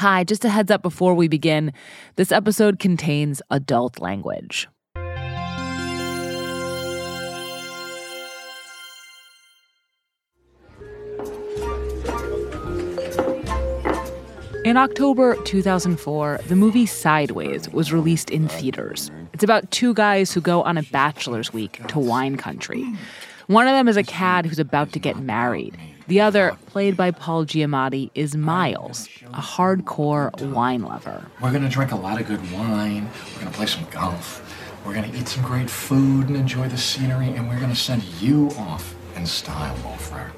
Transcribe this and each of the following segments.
Hi, just a heads up before we begin this episode contains adult language. In October 2004, the movie Sideways was released in theaters. It's about two guys who go on a bachelor's week to wine country. One of them is a cad who's about to get married. The other, played by Paul Giamatti, is Miles, a hardcore wine lover. We're gonna drink a lot of good wine. We're gonna play some golf. We're gonna eat some great food and enjoy the scenery, and we're gonna send you off in style, Wolfram.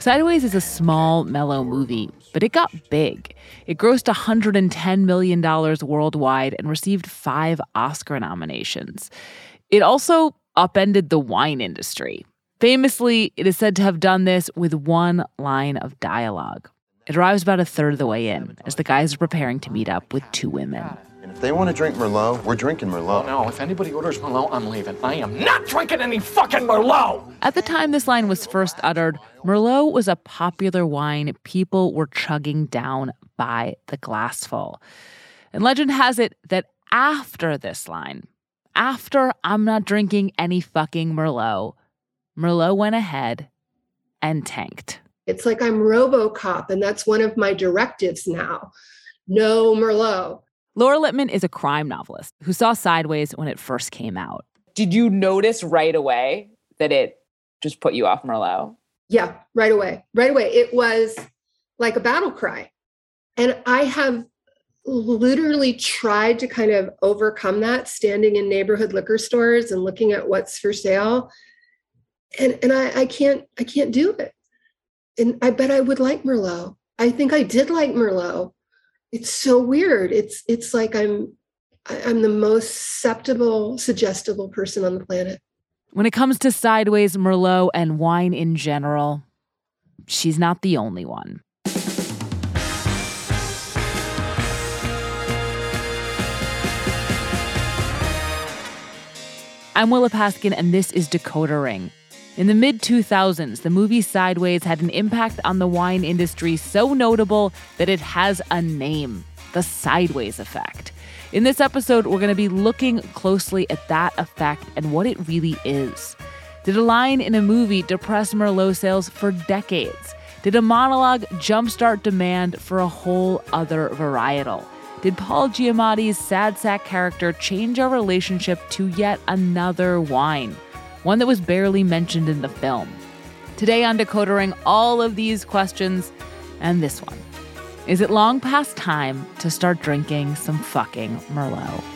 Sideways is a small, mellow movie, but it got big. It grossed $110 million worldwide and received five Oscar nominations. It also upended the wine industry. Famously, it is said to have done this with one line of dialogue. It arrives about a third of the way in as the guys are preparing to meet up with two women. And if they want to drink Merlot, we're drinking Merlot. No, if anybody orders Merlot, I'm leaving. I am not drinking any fucking Merlot! At the time this line was first uttered, Merlot was a popular wine people were chugging down by the glassful. And legend has it that after this line, after I'm not drinking any fucking Merlot, Merlot went ahead and tanked. It's like I'm Robocop, and that's one of my directives now. No Merlot. Laura Lippman is a crime novelist who saw Sideways when it first came out. Did you notice right away that it just put you off Merlot? Yeah, right away. Right away. It was like a battle cry. And I have literally tried to kind of overcome that standing in neighborhood liquor stores and looking at what's for sale and and I, I can't I can't do it. And I bet I would like Merlot. I think I did like Merlot. It's so weird. It's it's like I'm I'm the most susceptible, suggestible person on the planet. When it comes to sideways Merlot and wine in general, she's not the only one. I'm Willa Paskin, and this is Decoder Ring. In the mid 2000s, the movie Sideways had an impact on the wine industry so notable that it has a name the Sideways Effect. In this episode, we're going to be looking closely at that effect and what it really is. Did a line in a movie depress Merlot sales for decades? Did a monologue jumpstart demand for a whole other varietal? Did Paul Giamatti's sad sack character change our relationship to yet another wine? One that was barely mentioned in the film. Today on Decoder Ring, all of these questions and this one. Is it long past time to start drinking some fucking Merlot?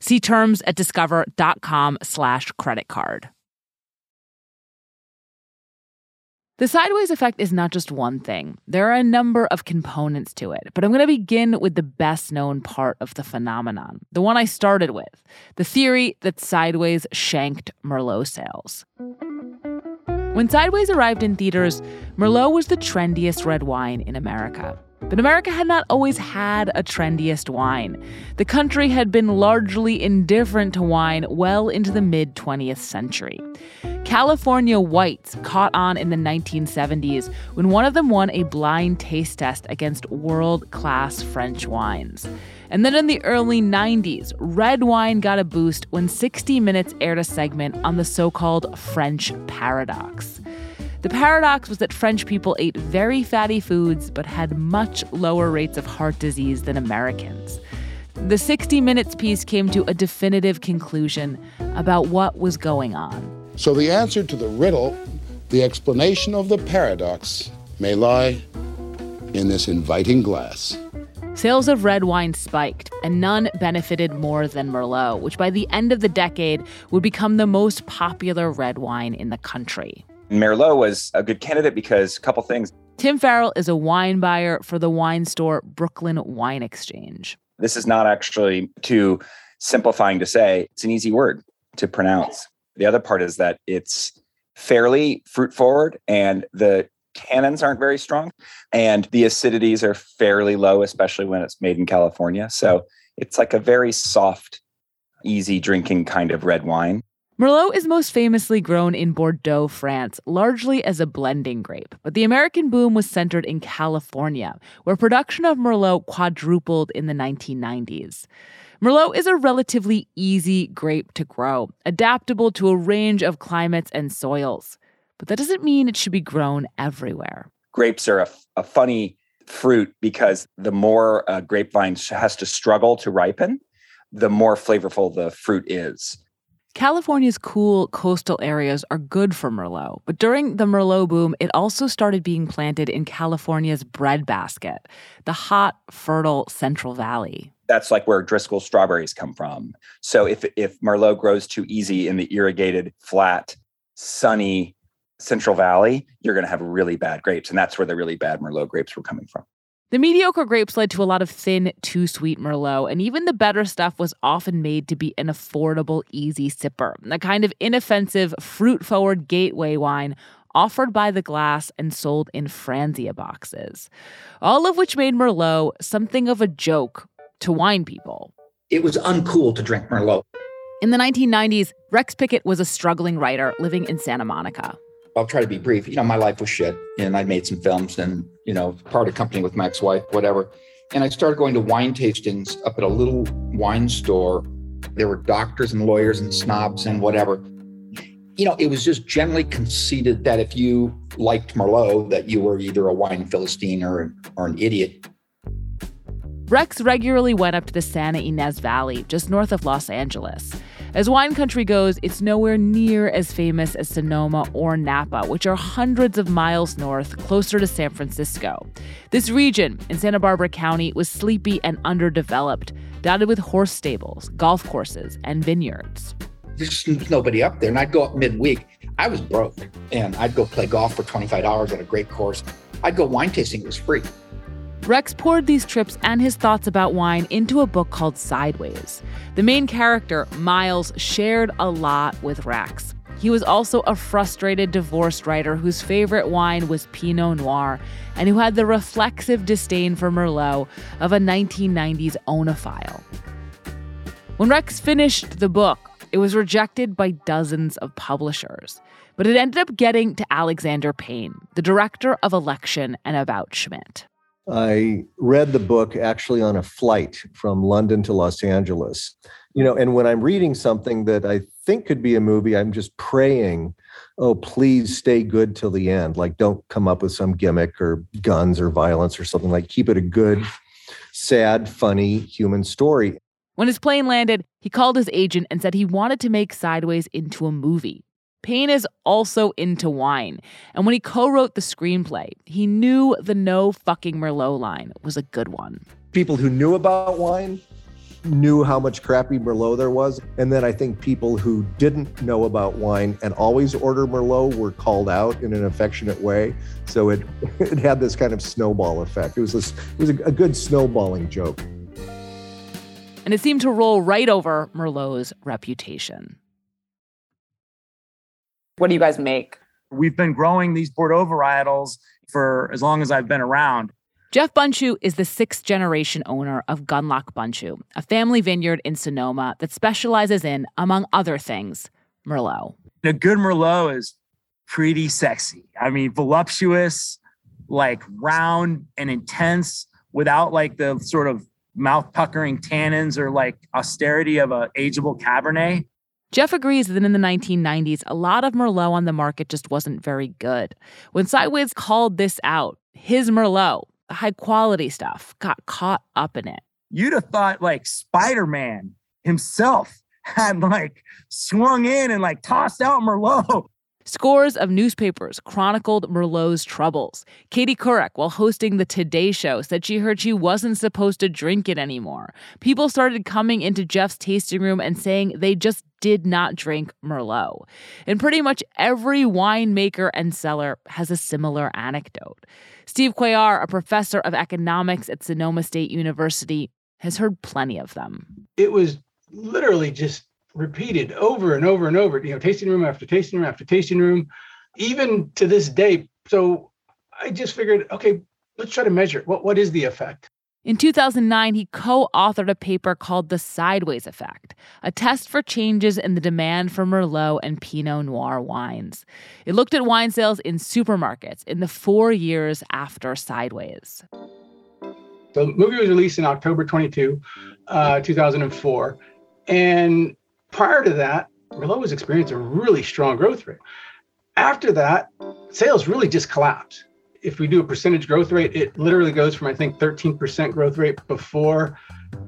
See terms at discover.com slash credit card. The sideways effect is not just one thing. There are a number of components to it, but I'm going to begin with the best known part of the phenomenon, the one I started with the theory that sideways shanked Merlot sales. When Sideways arrived in theaters, Merlot was the trendiest red wine in America. But America had not always had a trendiest wine. The country had been largely indifferent to wine well into the mid 20th century. California whites caught on in the 1970s when one of them won a blind taste test against world class French wines. And then in the early 90s, red wine got a boost when 60 Minutes aired a segment on the so called French paradox. The paradox was that French people ate very fatty foods but had much lower rates of heart disease than Americans. The 60 Minutes piece came to a definitive conclusion about what was going on. So, the answer to the riddle, the explanation of the paradox, may lie in this inviting glass. Sales of red wine spiked, and none benefited more than Merlot, which by the end of the decade would become the most popular red wine in the country. Merlot was a good candidate because a couple things. Tim Farrell is a wine buyer for the wine store Brooklyn Wine Exchange. This is not actually too simplifying to say, it's an easy word to pronounce. The other part is that it's fairly fruit forward and the tannins aren't very strong and the acidities are fairly low especially when it's made in california so it's like a very soft easy drinking kind of red wine Merlot is most famously grown in Bordeaux, France, largely as a blending grape. But the American boom was centered in California, where production of Merlot quadrupled in the 1990s. Merlot is a relatively easy grape to grow, adaptable to a range of climates and soils but that doesn't mean it should be grown everywhere. Grapes are a, a funny fruit because the more a grapevine has to struggle to ripen, the more flavorful the fruit is. California's cool coastal areas are good for Merlot, but during the Merlot boom, it also started being planted in California's breadbasket, the hot, fertile Central Valley. That's like where Driscoll strawberries come from. So if if Merlot grows too easy in the irrigated, flat, sunny Central Valley, you're going to have really bad grapes. And that's where the really bad Merlot grapes were coming from. The mediocre grapes led to a lot of thin, too sweet Merlot, and even the better stuff was often made to be an affordable, easy sipper, a kind of inoffensive, fruit forward gateway wine offered by the glass and sold in Franzia boxes. All of which made Merlot something of a joke to wine people. It was uncool to drink Merlot. In the 1990s, Rex Pickett was a struggling writer living in Santa Monica. I'll try to be brief. You know, my life was shit, and I made some films, and you know, part of company with my ex-wife, whatever. And I started going to wine tastings up at a little wine store. There were doctors and lawyers and snobs and whatever. You know, it was just generally conceded that if you liked Merlot, that you were either a wine philistine or or an idiot. Rex regularly went up to the Santa Ynez Valley, just north of Los Angeles. As wine country goes, it's nowhere near as famous as Sonoma or Napa, which are hundreds of miles north, closer to San Francisco. This region in Santa Barbara County was sleepy and underdeveloped, dotted with horse stables, golf courses, and vineyards. There's nobody up there, and I'd go up midweek. I was broke, and I'd go play golf for $25 at a great course. I'd go wine tasting, it was free. Rex poured these trips and his thoughts about wine into a book called Sideways. The main character, Miles, shared a lot with Rex. He was also a frustrated divorced writer whose favorite wine was Pinot Noir and who had the reflexive disdain for Merlot of a 1990s oenophile. When Rex finished the book, it was rejected by dozens of publishers, but it ended up getting to Alexander Payne, the director of Election and About Schmidt. I read the book actually on a flight from London to Los Angeles. You know, and when I'm reading something that I think could be a movie, I'm just praying, oh, please stay good till the end. Like, don't come up with some gimmick or guns or violence or something like keep it a good, sad, funny human story. When his plane landed, he called his agent and said he wanted to make Sideways into a movie. Payne is also into wine, and when he co wrote the screenplay, he knew the no fucking Merlot line was a good one. People who knew about wine knew how much crappy Merlot there was. And then I think people who didn't know about wine and always order Merlot were called out in an affectionate way. So it, it had this kind of snowball effect. It was, this, it was a, a good snowballing joke. And it seemed to roll right over Merlot's reputation. What do you guys make? We've been growing these Bordeaux varietals for as long as I've been around. Jeff Bundschu is the sixth generation owner of Gundlach Bundschu, a family vineyard in Sonoma that specializes in, among other things, Merlot. The good Merlot is pretty sexy. I mean, voluptuous, like round and intense without like the sort of mouth puckering tannins or like austerity of a ageable Cabernet. Jeff agrees that in the 1990s, a lot of Merlot on the market just wasn't very good. When Sideways called this out, his Merlot, high quality stuff, got caught up in it. You'd have thought like Spider Man himself had like swung in and like tossed out Merlot. Scores of newspapers chronicled Merlot's troubles. Katie Couric, while hosting the Today Show, said she heard she wasn't supposed to drink it anymore. People started coming into Jeff's tasting room and saying they just did not drink Merlot. And pretty much every winemaker and seller has a similar anecdote. Steve Cuellar, a professor of economics at Sonoma State University, has heard plenty of them. It was literally just repeated over and over and over, you know, tasting room after tasting room after tasting room, even to this day. So I just figured, okay, let's try to measure it. What, what is the effect? In 2009, he co authored a paper called The Sideways Effect, a test for changes in the demand for Merlot and Pinot Noir wines. It looked at wine sales in supermarkets in the four years after Sideways. The movie was released in October 22, uh, 2004. And prior to that, Merlot was experiencing a really strong growth rate. After that, sales really just collapsed. If we do a percentage growth rate, it literally goes from, I think, 13% growth rate before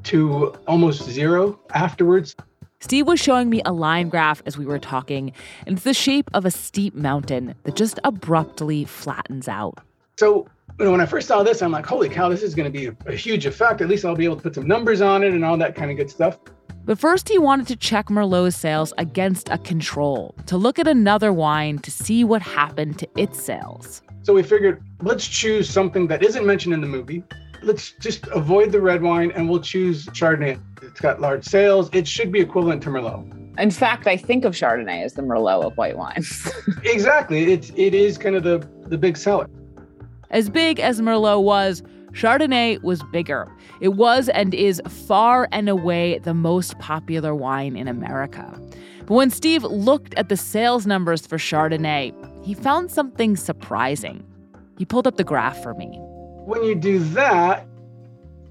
to almost zero afterwards. Steve was showing me a line graph as we were talking, and it's the shape of a steep mountain that just abruptly flattens out. So, you know, when I first saw this, I'm like, holy cow, this is going to be a, a huge effect. At least I'll be able to put some numbers on it and all that kind of good stuff. But first, he wanted to check Merlot's sales against a control, to look at another wine to see what happened to its sales. So we figured, let's choose something that isn't mentioned in the movie. Let's just avoid the red wine and we'll choose Chardonnay. It's got large sales. It should be equivalent to Merlot. In fact, I think of Chardonnay as the Merlot of white wines. exactly. It's it is kind of the the big seller. As big as Merlot was, Chardonnay was bigger. It was and is far and away the most popular wine in America. But when Steve looked at the sales numbers for Chardonnay, he found something surprising. He pulled up the graph for me. When you do that,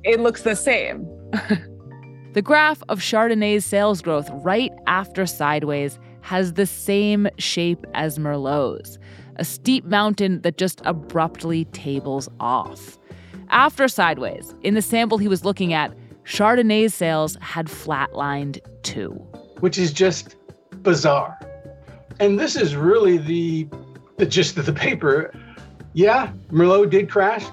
it looks the same. the graph of Chardonnay's sales growth right after Sideways has the same shape as Merlot's a steep mountain that just abruptly tables off. After Sideways, in the sample he was looking at, Chardonnay's sales had flatlined too. Which is just bizarre. And this is really the the gist of the paper. Yeah, Merlot did crash,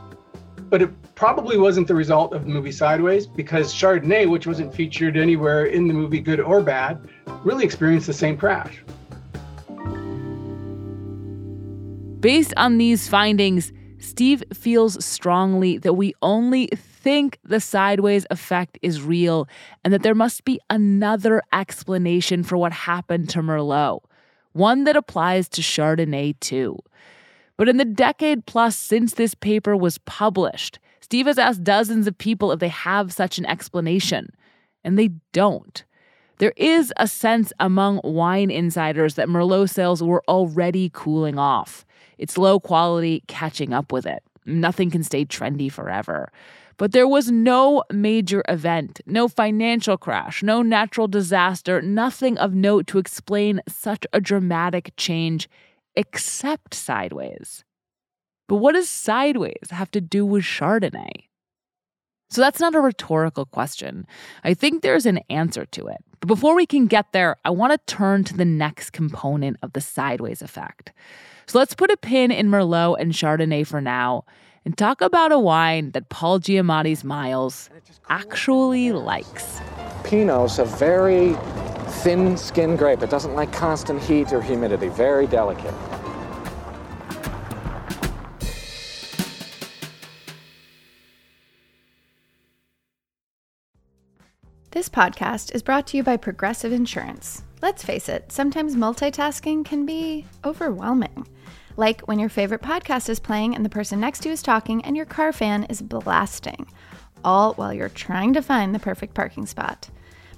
but it probably wasn't the result of the movie Sideways because Chardonnay, which wasn't featured anywhere in the movie, good or bad, really experienced the same crash. Based on these findings, Steve feels strongly that we only think the sideways effect is real and that there must be another explanation for what happened to Merlot, one that applies to Chardonnay too. But in the decade plus since this paper was published, Steve has asked dozens of people if they have such an explanation, and they don't. There is a sense among wine insiders that Merlot sales were already cooling off. It's low quality catching up with it. Nothing can stay trendy forever. But there was no major event, no financial crash, no natural disaster, nothing of note to explain such a dramatic change except sideways. But what does sideways have to do with Chardonnay? So that's not a rhetorical question. I think there's an answer to it. But before we can get there, I want to turn to the next component of the sideways effect. So let's put a pin in Merlot and Chardonnay for now and talk about a wine that Paul Giamatti's Miles actually likes. Pinot's a very thin skinned grape. It doesn't like constant heat or humidity, very delicate. This podcast is brought to you by Progressive Insurance. Let's face it, sometimes multitasking can be overwhelming. Like when your favorite podcast is playing and the person next to you is talking and your car fan is blasting, all while you're trying to find the perfect parking spot.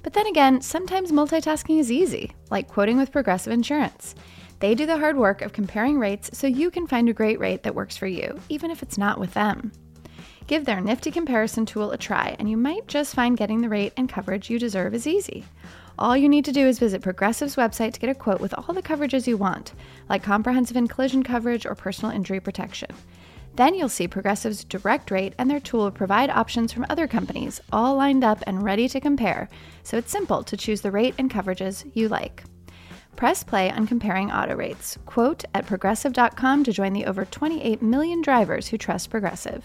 But then again, sometimes multitasking is easy, like quoting with Progressive Insurance. They do the hard work of comparing rates so you can find a great rate that works for you, even if it's not with them. Give their nifty comparison tool a try, and you might just find getting the rate and coverage you deserve is easy. All you need to do is visit Progressive's website to get a quote with all the coverages you want, like comprehensive and collision coverage or personal injury protection. Then you'll see Progressive's direct rate, and their tool provide options from other companies, all lined up and ready to compare, so it's simple to choose the rate and coverages you like. Press play on comparing auto rates. Quote at progressive.com to join the over 28 million drivers who trust Progressive.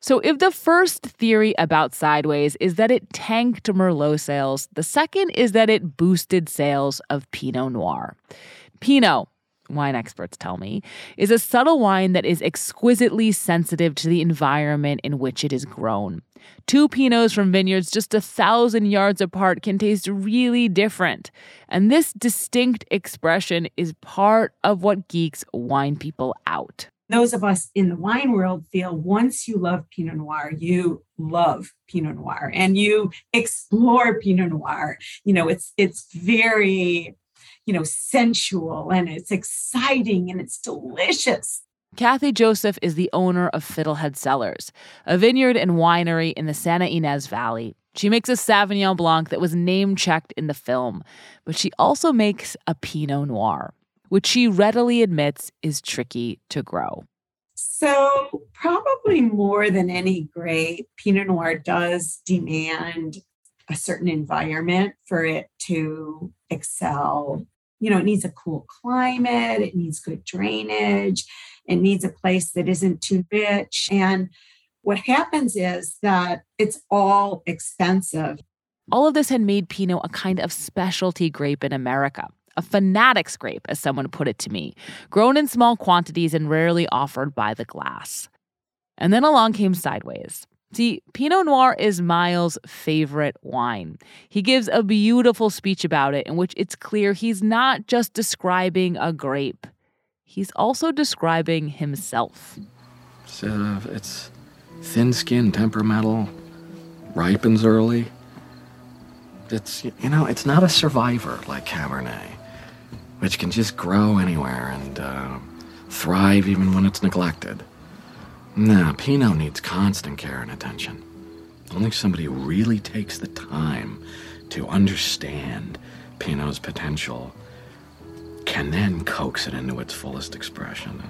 So, if the first theory about Sideways is that it tanked Merlot sales, the second is that it boosted sales of Pinot Noir. Pinot, wine experts tell me, is a subtle wine that is exquisitely sensitive to the environment in which it is grown. Two Pinots from vineyards just a thousand yards apart can taste really different. And this distinct expression is part of what geeks wine people out those of us in the wine world feel once you love Pinot Noir, you love Pinot Noir and you explore Pinot Noir. You know, it's it's very, you know, sensual and it's exciting and it's delicious. Kathy Joseph is the owner of Fiddlehead Cellars, a vineyard and winery in the Santa Ynez Valley. She makes a Sauvignon Blanc that was name checked in the film, but she also makes a Pinot Noir which she readily admits is tricky to grow. So, probably more than any grape, Pinot Noir does demand a certain environment for it to excel. You know, it needs a cool climate, it needs good drainage, it needs a place that isn't too rich. And what happens is that it's all expensive. All of this had made Pinot a kind of specialty grape in America a fanatic's grape, as someone put it to me, grown in small quantities and rarely offered by the glass. And then along came Sideways. See, Pinot Noir is Miles' favorite wine. He gives a beautiful speech about it in which it's clear he's not just describing a grape, he's also describing himself. It's, uh, it's thin skinned, temperamental, ripens early. It's, you know, it's not a survivor like Cabernet which can just grow anywhere and uh, thrive even when it's neglected. Nah, Pinot needs constant care and attention. Only somebody who really takes the time to understand Pinot's potential can then coax it into its fullest expression.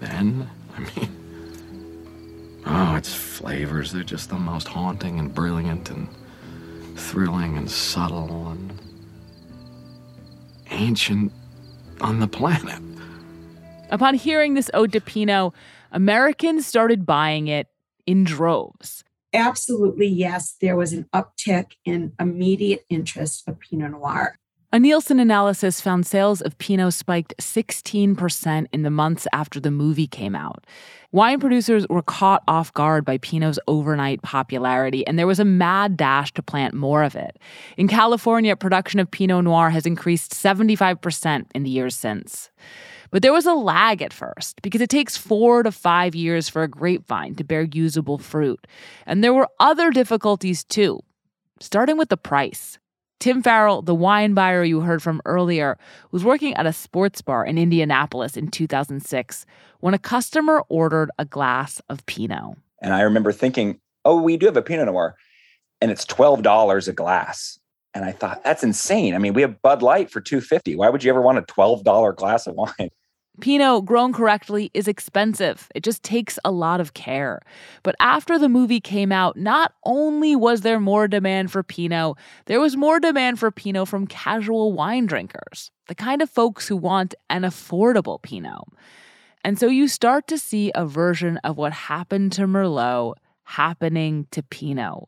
And then, I mean, oh, its flavors, they're just the most haunting and brilliant and thrilling and subtle and ancient on the planet. Upon hearing this ode to Pinot, Americans started buying it in droves. Absolutely, yes. There was an uptick in immediate interest of Pinot Noir. A Nielsen analysis found sales of Pinot spiked 16% in the months after the movie came out. Wine producers were caught off guard by Pinot's overnight popularity, and there was a mad dash to plant more of it. In California, production of Pinot Noir has increased 75% in the years since. But there was a lag at first because it takes four to five years for a grapevine to bear usable fruit. And there were other difficulties too, starting with the price. Tim Farrell, the wine buyer you heard from earlier, was working at a sports bar in Indianapolis in 2006 when a customer ordered a glass of Pinot. And I remember thinking, oh, we do have a Pinot Noir, and it's $12 a glass. And I thought, that's insane. I mean, we have Bud Light for 250 Why would you ever want a $12 glass of wine? Pinot, grown correctly, is expensive. It just takes a lot of care. But after the movie came out, not only was there more demand for Pinot, there was more demand for Pinot from casual wine drinkers, the kind of folks who want an affordable Pinot. And so you start to see a version of what happened to Merlot happening to Pinot.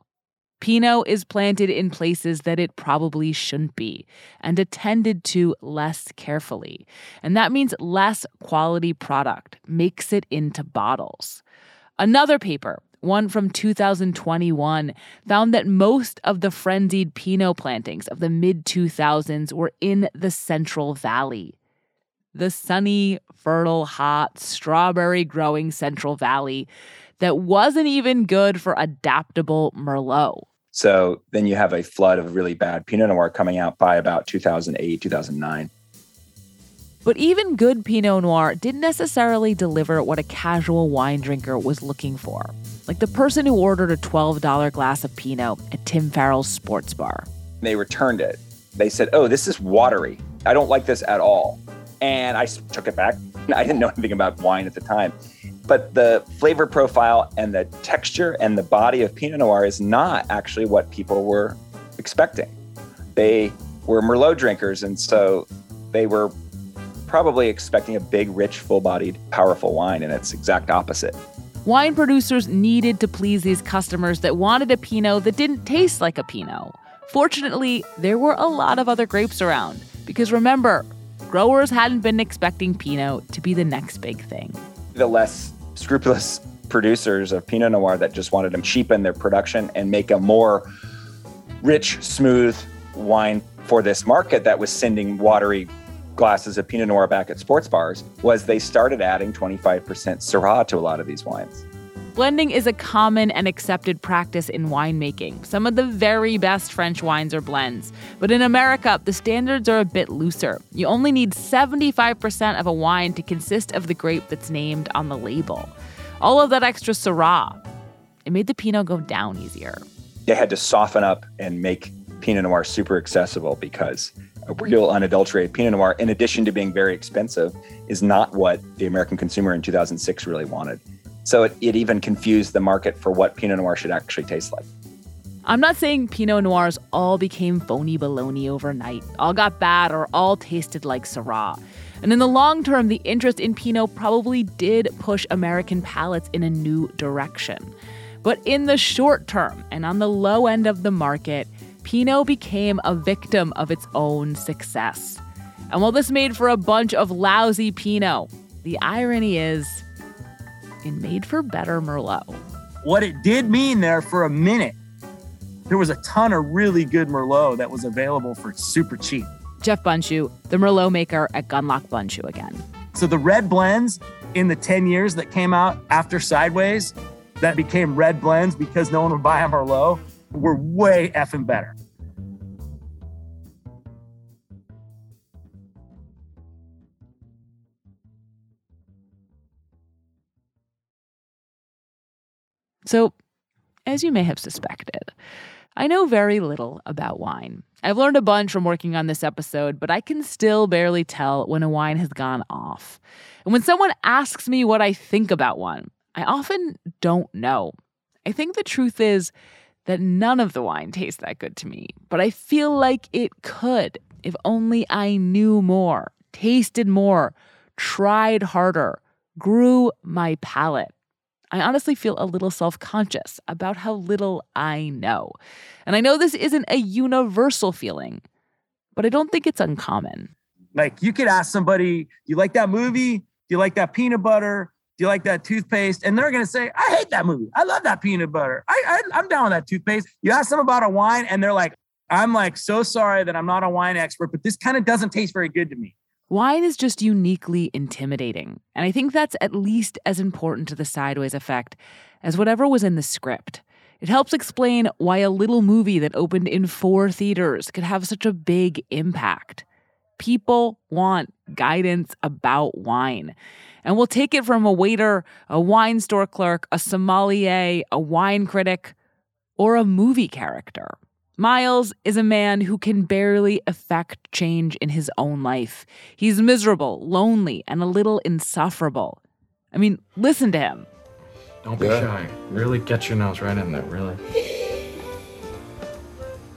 Pinot is planted in places that it probably shouldn't be and attended to less carefully. And that means less quality product makes it into bottles. Another paper, one from 2021, found that most of the frenzied Pinot plantings of the mid 2000s were in the Central Valley. The sunny, fertile, hot, strawberry growing Central Valley that wasn't even good for adaptable Merlot. So then you have a flood of really bad Pinot Noir coming out by about 2008, 2009. But even good Pinot Noir didn't necessarily deliver what a casual wine drinker was looking for. Like the person who ordered a $12 glass of Pinot at Tim Farrell's sports bar. They returned it. They said, Oh, this is watery. I don't like this at all. And I took it back. I didn't know anything about wine at the time. But the flavor profile and the texture and the body of Pinot Noir is not actually what people were expecting. They were Merlot drinkers, and so they were probably expecting a big, rich, full bodied, powerful wine, and it's exact opposite. Wine producers needed to please these customers that wanted a Pinot that didn't taste like a Pinot. Fortunately, there were a lot of other grapes around, because remember, growers hadn't been expecting Pinot to be the next big thing. The less scrupulous producers of Pinot Noir that just wanted to cheapen their production and make a more rich, smooth wine for this market that was sending watery glasses of Pinot Noir back at sports bars was they started adding 25% Syrah to a lot of these wines. Blending is a common and accepted practice in winemaking. Some of the very best French wines are blends. But in America, the standards are a bit looser. You only need 75% of a wine to consist of the grape that's named on the label. All of that extra Syrah, it made the Pinot go down easier. They had to soften up and make Pinot Noir super accessible because a real unadulterated Pinot Noir, in addition to being very expensive, is not what the American consumer in 2006 really wanted. So it, it even confused the market for what Pinot Noir should actually taste like. I'm not saying Pinot Noirs all became phony baloney overnight, all got bad, or all tasted like Syrah. And in the long term, the interest in Pinot probably did push American palates in a new direction. But in the short term and on the low end of the market, Pinot became a victim of its own success. And while this made for a bunch of lousy Pinot, the irony is it made for better Merlot. What it did mean there for a minute, there was a ton of really good Merlot that was available for super cheap. Jeff Bundschu, the Merlot maker at Gundlach Bundschu again. So the red blends in the 10 years that came out after Sideways that became red blends because no one would buy a Merlot were way effing better. So, as you may have suspected, I know very little about wine. I've learned a bunch from working on this episode, but I can still barely tell when a wine has gone off. And when someone asks me what I think about one, I often don't know. I think the truth is that none of the wine tastes that good to me, but I feel like it could if only I knew more, tasted more, tried harder, grew my palate. I honestly feel a little self conscious about how little I know. And I know this isn't a universal feeling, but I don't think it's uncommon. Like you could ask somebody, Do you like that movie? Do you like that peanut butter? Do you like that toothpaste? And they're going to say, I hate that movie. I love that peanut butter. I, I, I'm down with that toothpaste. You ask them about a wine, and they're like, I'm like, so sorry that I'm not a wine expert, but this kind of doesn't taste very good to me. Wine is just uniquely intimidating. And I think that's at least as important to the sideways effect as whatever was in the script. It helps explain why a little movie that opened in four theaters could have such a big impact. People want guidance about wine. And we'll take it from a waiter, a wine store clerk, a sommelier, a wine critic, or a movie character. Miles is a man who can barely affect change in his own life. He's miserable, lonely, and a little insufferable. I mean, listen to him. Don't be shy. Really get your nose right in there, really.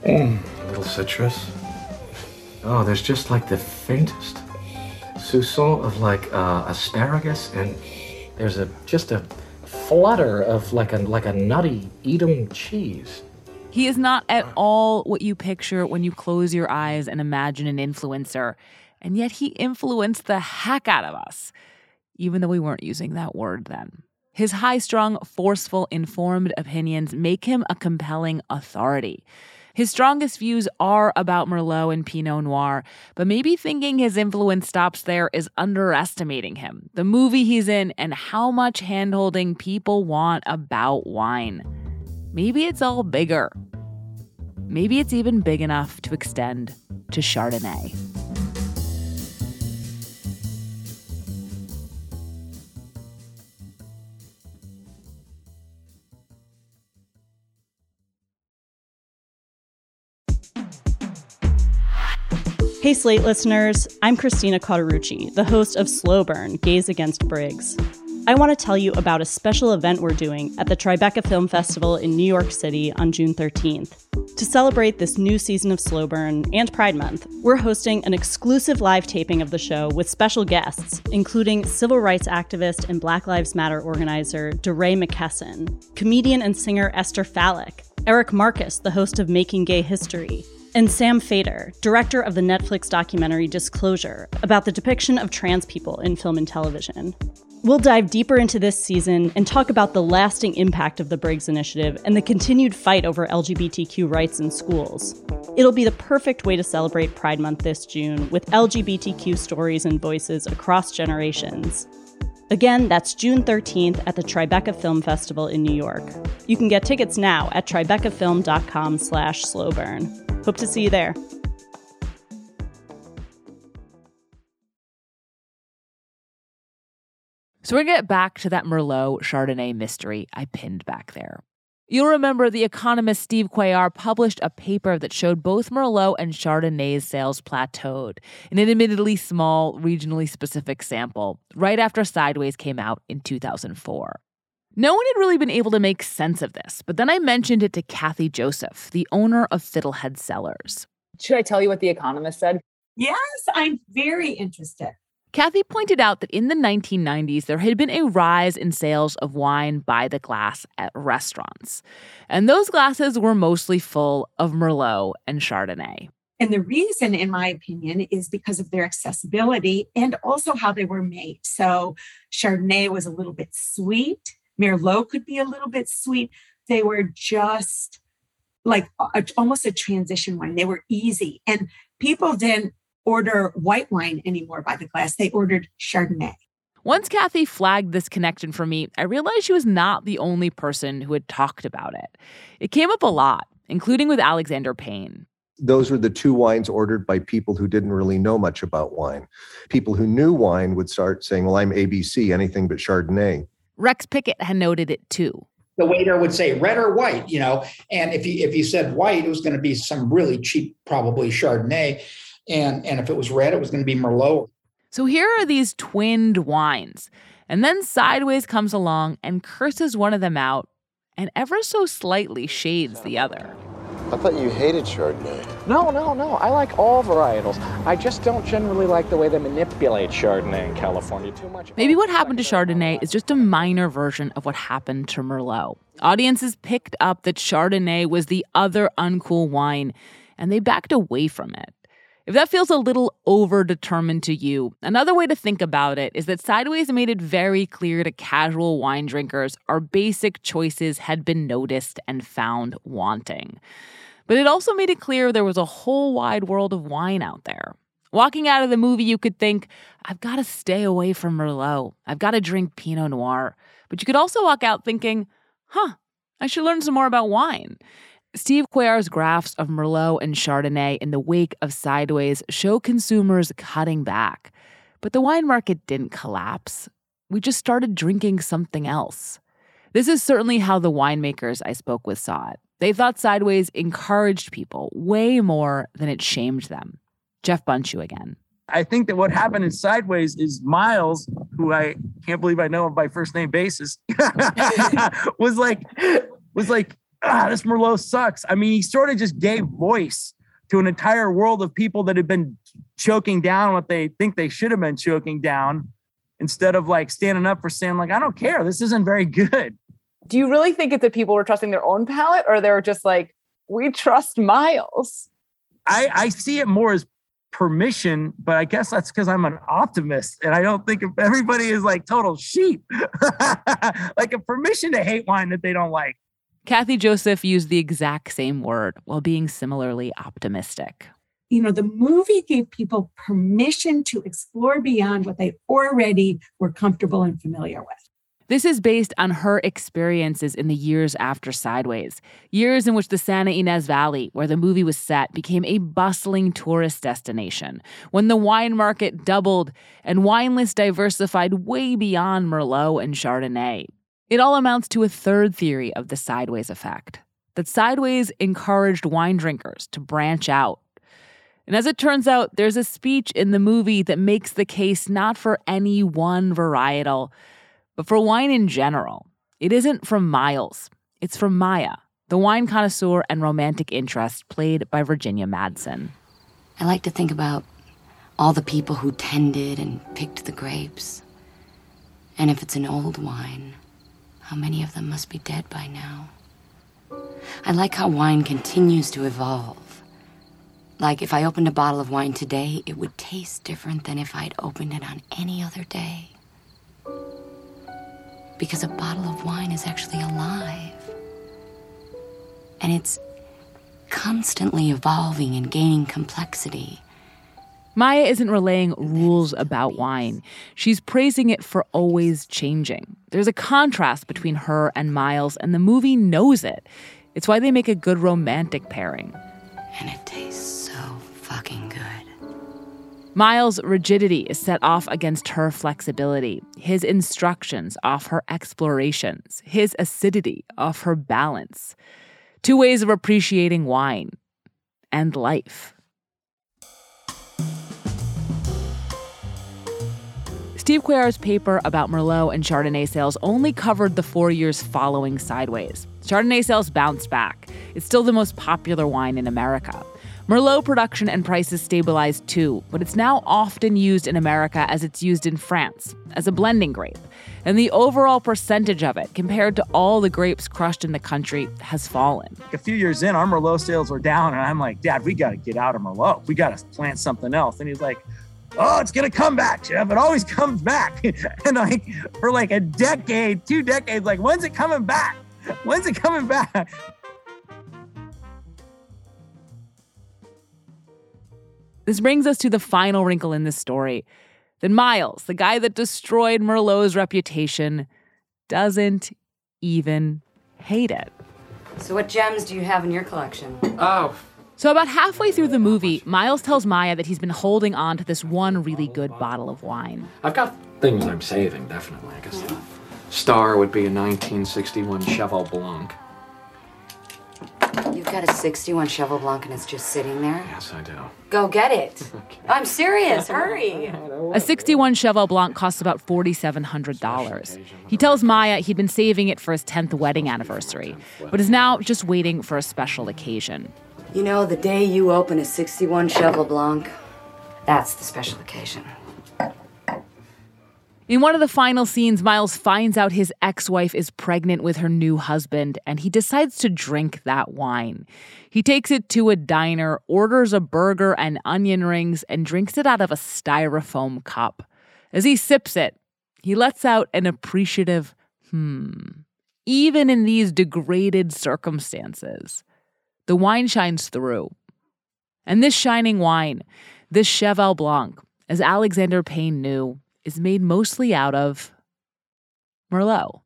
Mm, a little citrus. Oh, there's just like the faintest soupçon of like uh, asparagus, and there's a just a flutter of like a like a nutty Edam cheese. He is not at all what you picture when you close your eyes and imagine an influencer. And yet he influenced the heck out of us, even though we weren't using that word then. His high strung, forceful, informed opinions make him a compelling authority. His strongest views are about Merlot and Pinot Noir, but maybe thinking his influence stops there is underestimating him, the movie he's in, and how much handholding people want about wine. Maybe it's all bigger. Maybe it's even big enough to extend to Chardonnay. Hey, Slate listeners, I'm Christina Cauterucci, the host of Slow Burn Gays Against Briggs. I want to tell you about a special event we're doing at the Tribeca Film Festival in New York City on June 13th. To celebrate this new season of Slow Burn and Pride Month, we're hosting an exclusive live taping of the show with special guests, including civil rights activist and Black Lives Matter organizer DeRay McKesson, comedian and singer Esther Fallick, Eric Marcus, the host of Making Gay History, and Sam Feder, director of the Netflix documentary Disclosure, about the depiction of trans people in film and television. We'll dive deeper into this season and talk about the lasting impact of the Briggs Initiative and the continued fight over LGBTQ rights in schools. It'll be the perfect way to celebrate Pride Month this June with LGBTQ stories and voices across generations. Again, that's June 13th at the Tribeca Film Festival in New York. You can get tickets now at tribecafilm.com slash slowburn. Hope to see you there. So we're going to get back to that Merlot Chardonnay mystery I pinned back there. You'll remember the economist Steve Cuellar published a paper that showed both Merlot and Chardonnay's sales plateaued in an admittedly small, regionally specific sample right after Sideways came out in 2004. No one had really been able to make sense of this, but then I mentioned it to Kathy Joseph, the owner of Fiddlehead Cellars. Should I tell you what The Economist said? Yes, I'm very interested. Kathy pointed out that in the 1990s, there had been a rise in sales of wine by the glass at restaurants. And those glasses were mostly full of Merlot and Chardonnay. And the reason, in my opinion, is because of their accessibility and also how they were made. So, Chardonnay was a little bit sweet, Merlot could be a little bit sweet. They were just like a, almost a transition wine. They were easy. And people didn't order white wine anymore by the glass, they ordered Chardonnay. Once Kathy flagged this connection for me, I realized she was not the only person who had talked about it. It came up a lot, including with Alexander Payne. Those were the two wines ordered by people who didn't really know much about wine. People who knew wine would start saying, Well, I'm ABC, anything but Chardonnay. Rex Pickett had noted it too. The waiter would say red or white, you know, and if he if he said white, it was going to be some really cheap, probably Chardonnay, and and if it was red, it was going to be Merlot. So here are these twinned wines, and then Sideways comes along and curses one of them out, and ever so slightly shades the other. I thought you hated Chardonnay. No, no, no. I like all varietals. I just don't generally like the way they manipulate Chardonnay in California too much. Maybe what happened to Chardonnay is just a minor version of what happened to Merlot. Audiences picked up that Chardonnay was the other uncool wine, and they backed away from it. If that feels a little over determined to you, another way to think about it is that Sideways made it very clear to casual wine drinkers our basic choices had been noticed and found wanting. But it also made it clear there was a whole wide world of wine out there. Walking out of the movie, you could think, I've got to stay away from Merlot. I've got to drink Pinot Noir. But you could also walk out thinking, huh, I should learn some more about wine. Steve Cuellar's graphs of Merlot and Chardonnay in the wake of Sideways show consumers cutting back. But the wine market didn't collapse. We just started drinking something else. This is certainly how the winemakers I spoke with saw it. They thought Sideways encouraged people way more than it shamed them. Jeff Bundschu again. I think that what happened in Sideways is Miles, who I can't believe I know him by first name basis, was like, was like, ah, this Merlot sucks. I mean, he sort of just gave voice to an entire world of people that had been choking down what they think they should have been choking down instead of like standing up for saying, like, I don't care. This isn't very good. Do you really think it's that people were trusting their own palate or they're just like, we trust Miles? I, I see it more as permission, but I guess that's because I'm an optimist and I don't think if everybody is like total sheep, like a permission to hate wine that they don't like. Kathy Joseph used the exact same word while being similarly optimistic. You know, the movie gave people permission to explore beyond what they already were comfortable and familiar with. This is based on her experiences in the years after Sideways, years in which the Santa Ynez Valley, where the movie was set, became a bustling tourist destination, when the wine market doubled and wine lists diversified way beyond Merlot and Chardonnay. It all amounts to a third theory of the Sideways effect that Sideways encouraged wine drinkers to branch out. And as it turns out, there's a speech in the movie that makes the case not for any one varietal but for wine in general, it isn't from Miles, it's from Maya, the wine connoisseur and romantic interest played by Virginia Madsen. I like to think about all the people who tended and picked the grapes. And if it's an old wine, how many of them must be dead by now? I like how wine continues to evolve. Like if I opened a bottle of wine today, it would taste different than if I'd opened it on any other day because a bottle of wine is actually alive. And it's constantly evolving and gaining complexity. Maya isn't relaying rules about wine. She's praising it for always changing. There's a contrast between her and Miles, and the movie knows it. It's why they make a good romantic pairing. And it tastes so fucking good. Miles' rigidity is set off against her flexibility, his instructions off her explorations, his acidity off her balance. Two ways of appreciating wine and life. Steve Cuellar's paper about Merlot and Chardonnay sales only covered the four years following Sideways. Chardonnay sales bounced back. It's still the most popular wine in America. Merlot production and prices stabilized too, but it's now often used in America as it's used in France, as a blending grape. And the overall percentage of it, compared to all the grapes crushed in the country, has fallen. A few years in, our Merlot sales were down, and I'm like, Dad, we got to get out of Merlot. We got to plant something else. And he's like, Oh, it's gonna come back, Jeff. It always comes back. and like for like a decade, two decades, like when's it coming back? When's it coming back? This brings us to the final wrinkle in this story that Miles, the guy that destroyed Merlot's reputation, doesn't even hate it. So, what gems do you have in your collection? Oh. So, about halfway through the movie, Miles tells Maya that he's been holding on to this one really good bottle of wine. I've got things I'm saving, definitely. I guess the star would be a 1961 Cheval Blanc. You've got a 61 Cheval Blanc and it's just sitting there? Yes, I do. Go get it. I'm serious. Hurry. A 61 Cheval Blanc costs about $4,700. He tells Maya he'd been saving it for his 10th wedding anniversary, but is now just waiting for a special occasion. You know, the day you open a 61 Cheval Blanc, that's the special occasion. In one of the final scenes, Miles finds out his ex wife is pregnant with her new husband, and he decides to drink that wine. He takes it to a diner, orders a burger and onion rings, and drinks it out of a styrofoam cup. As he sips it, he lets out an appreciative hmm. Even in these degraded circumstances, the wine shines through. And this shining wine, this Cheval Blanc, as Alexander Payne knew, is made mostly out of Merlot.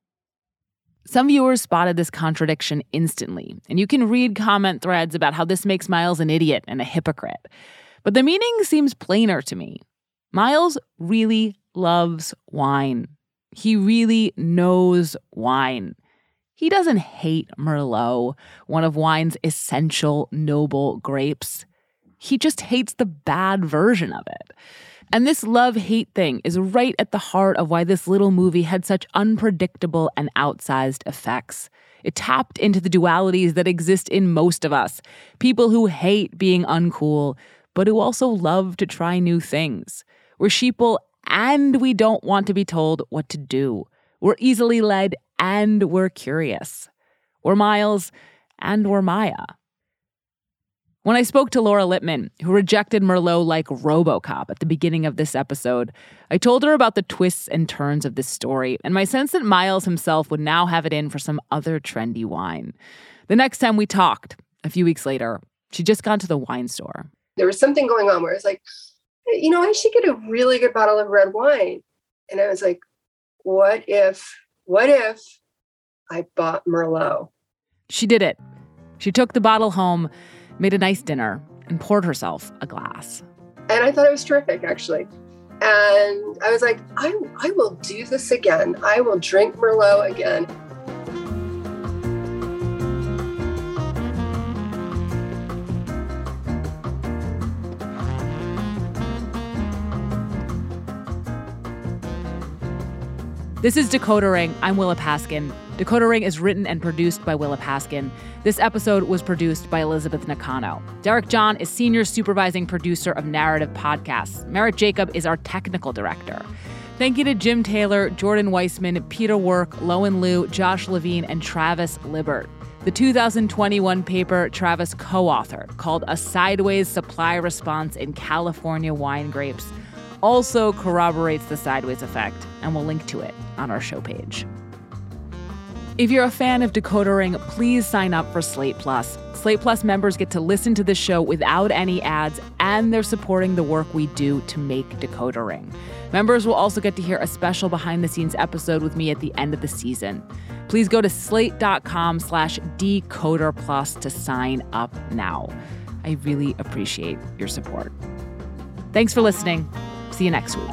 Some viewers spotted this contradiction instantly, and you can read comment threads about how this makes Miles an idiot and a hypocrite. But the meaning seems plainer to me. Miles really loves wine. He really knows wine. He doesn't hate Merlot, one of wine's essential noble grapes. He just hates the bad version of it. And this love hate thing is right at the heart of why this little movie had such unpredictable and outsized effects. It tapped into the dualities that exist in most of us people who hate being uncool, but who also love to try new things. We're sheeple and we don't want to be told what to do. We're easily led and we're curious. We're Miles and we're Maya. When I spoke to Laura Lippman, who rejected Merlot like Robocop at the beginning of this episode, I told her about the twists and turns of this story and my sense that Miles himself would now have it in for some other trendy wine. The next time we talked, a few weeks later, she'd just gone to the wine store. There was something going on where it's like, you know, I should get a really good bottle of red wine. And I was like, what if, what if I bought Merlot? She did it. She took the bottle home, made a nice dinner, and poured herself a glass. And I thought it was terrific, actually. And I was like, I, I will do this again. I will drink Merlot again. This is Decoder Ring. I'm Willa Paskin. Decoder Ring is written and produced by Willa Paskin. This episode was produced by Elizabeth Nakano. Derek John is senior supervising producer of narrative podcasts. Merritt Jacob is our technical director. Thank you to Jim Taylor, Jordan Weissmann, Peter Work, Lowen Liu, Josh Levine, and Travis Lybbert. The 2021 paper Travis co authored called A Sideways Supply Response in California Wine Grapes also corroborates the sideways effect, and we'll link to it on our show page. If you're a fan of Decoder Ring, please sign up for Slate Plus. Slate Plus members get to listen to the show without any ads, and they're supporting the work we do to make Decoder Ring. Members will also get to hear a special behind-the-scenes episode with me at the end of the season. Please go to slate.com slash decoder plus to sign up now. I really appreciate your support. Thanks for listening. See you next week.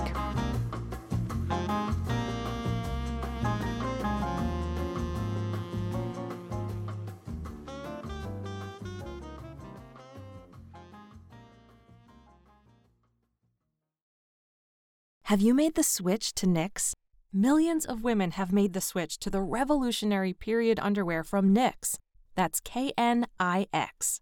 Have you made the switch to Knix? Millions of women have made the switch to the revolutionary period underwear from Knix. That's K N I X.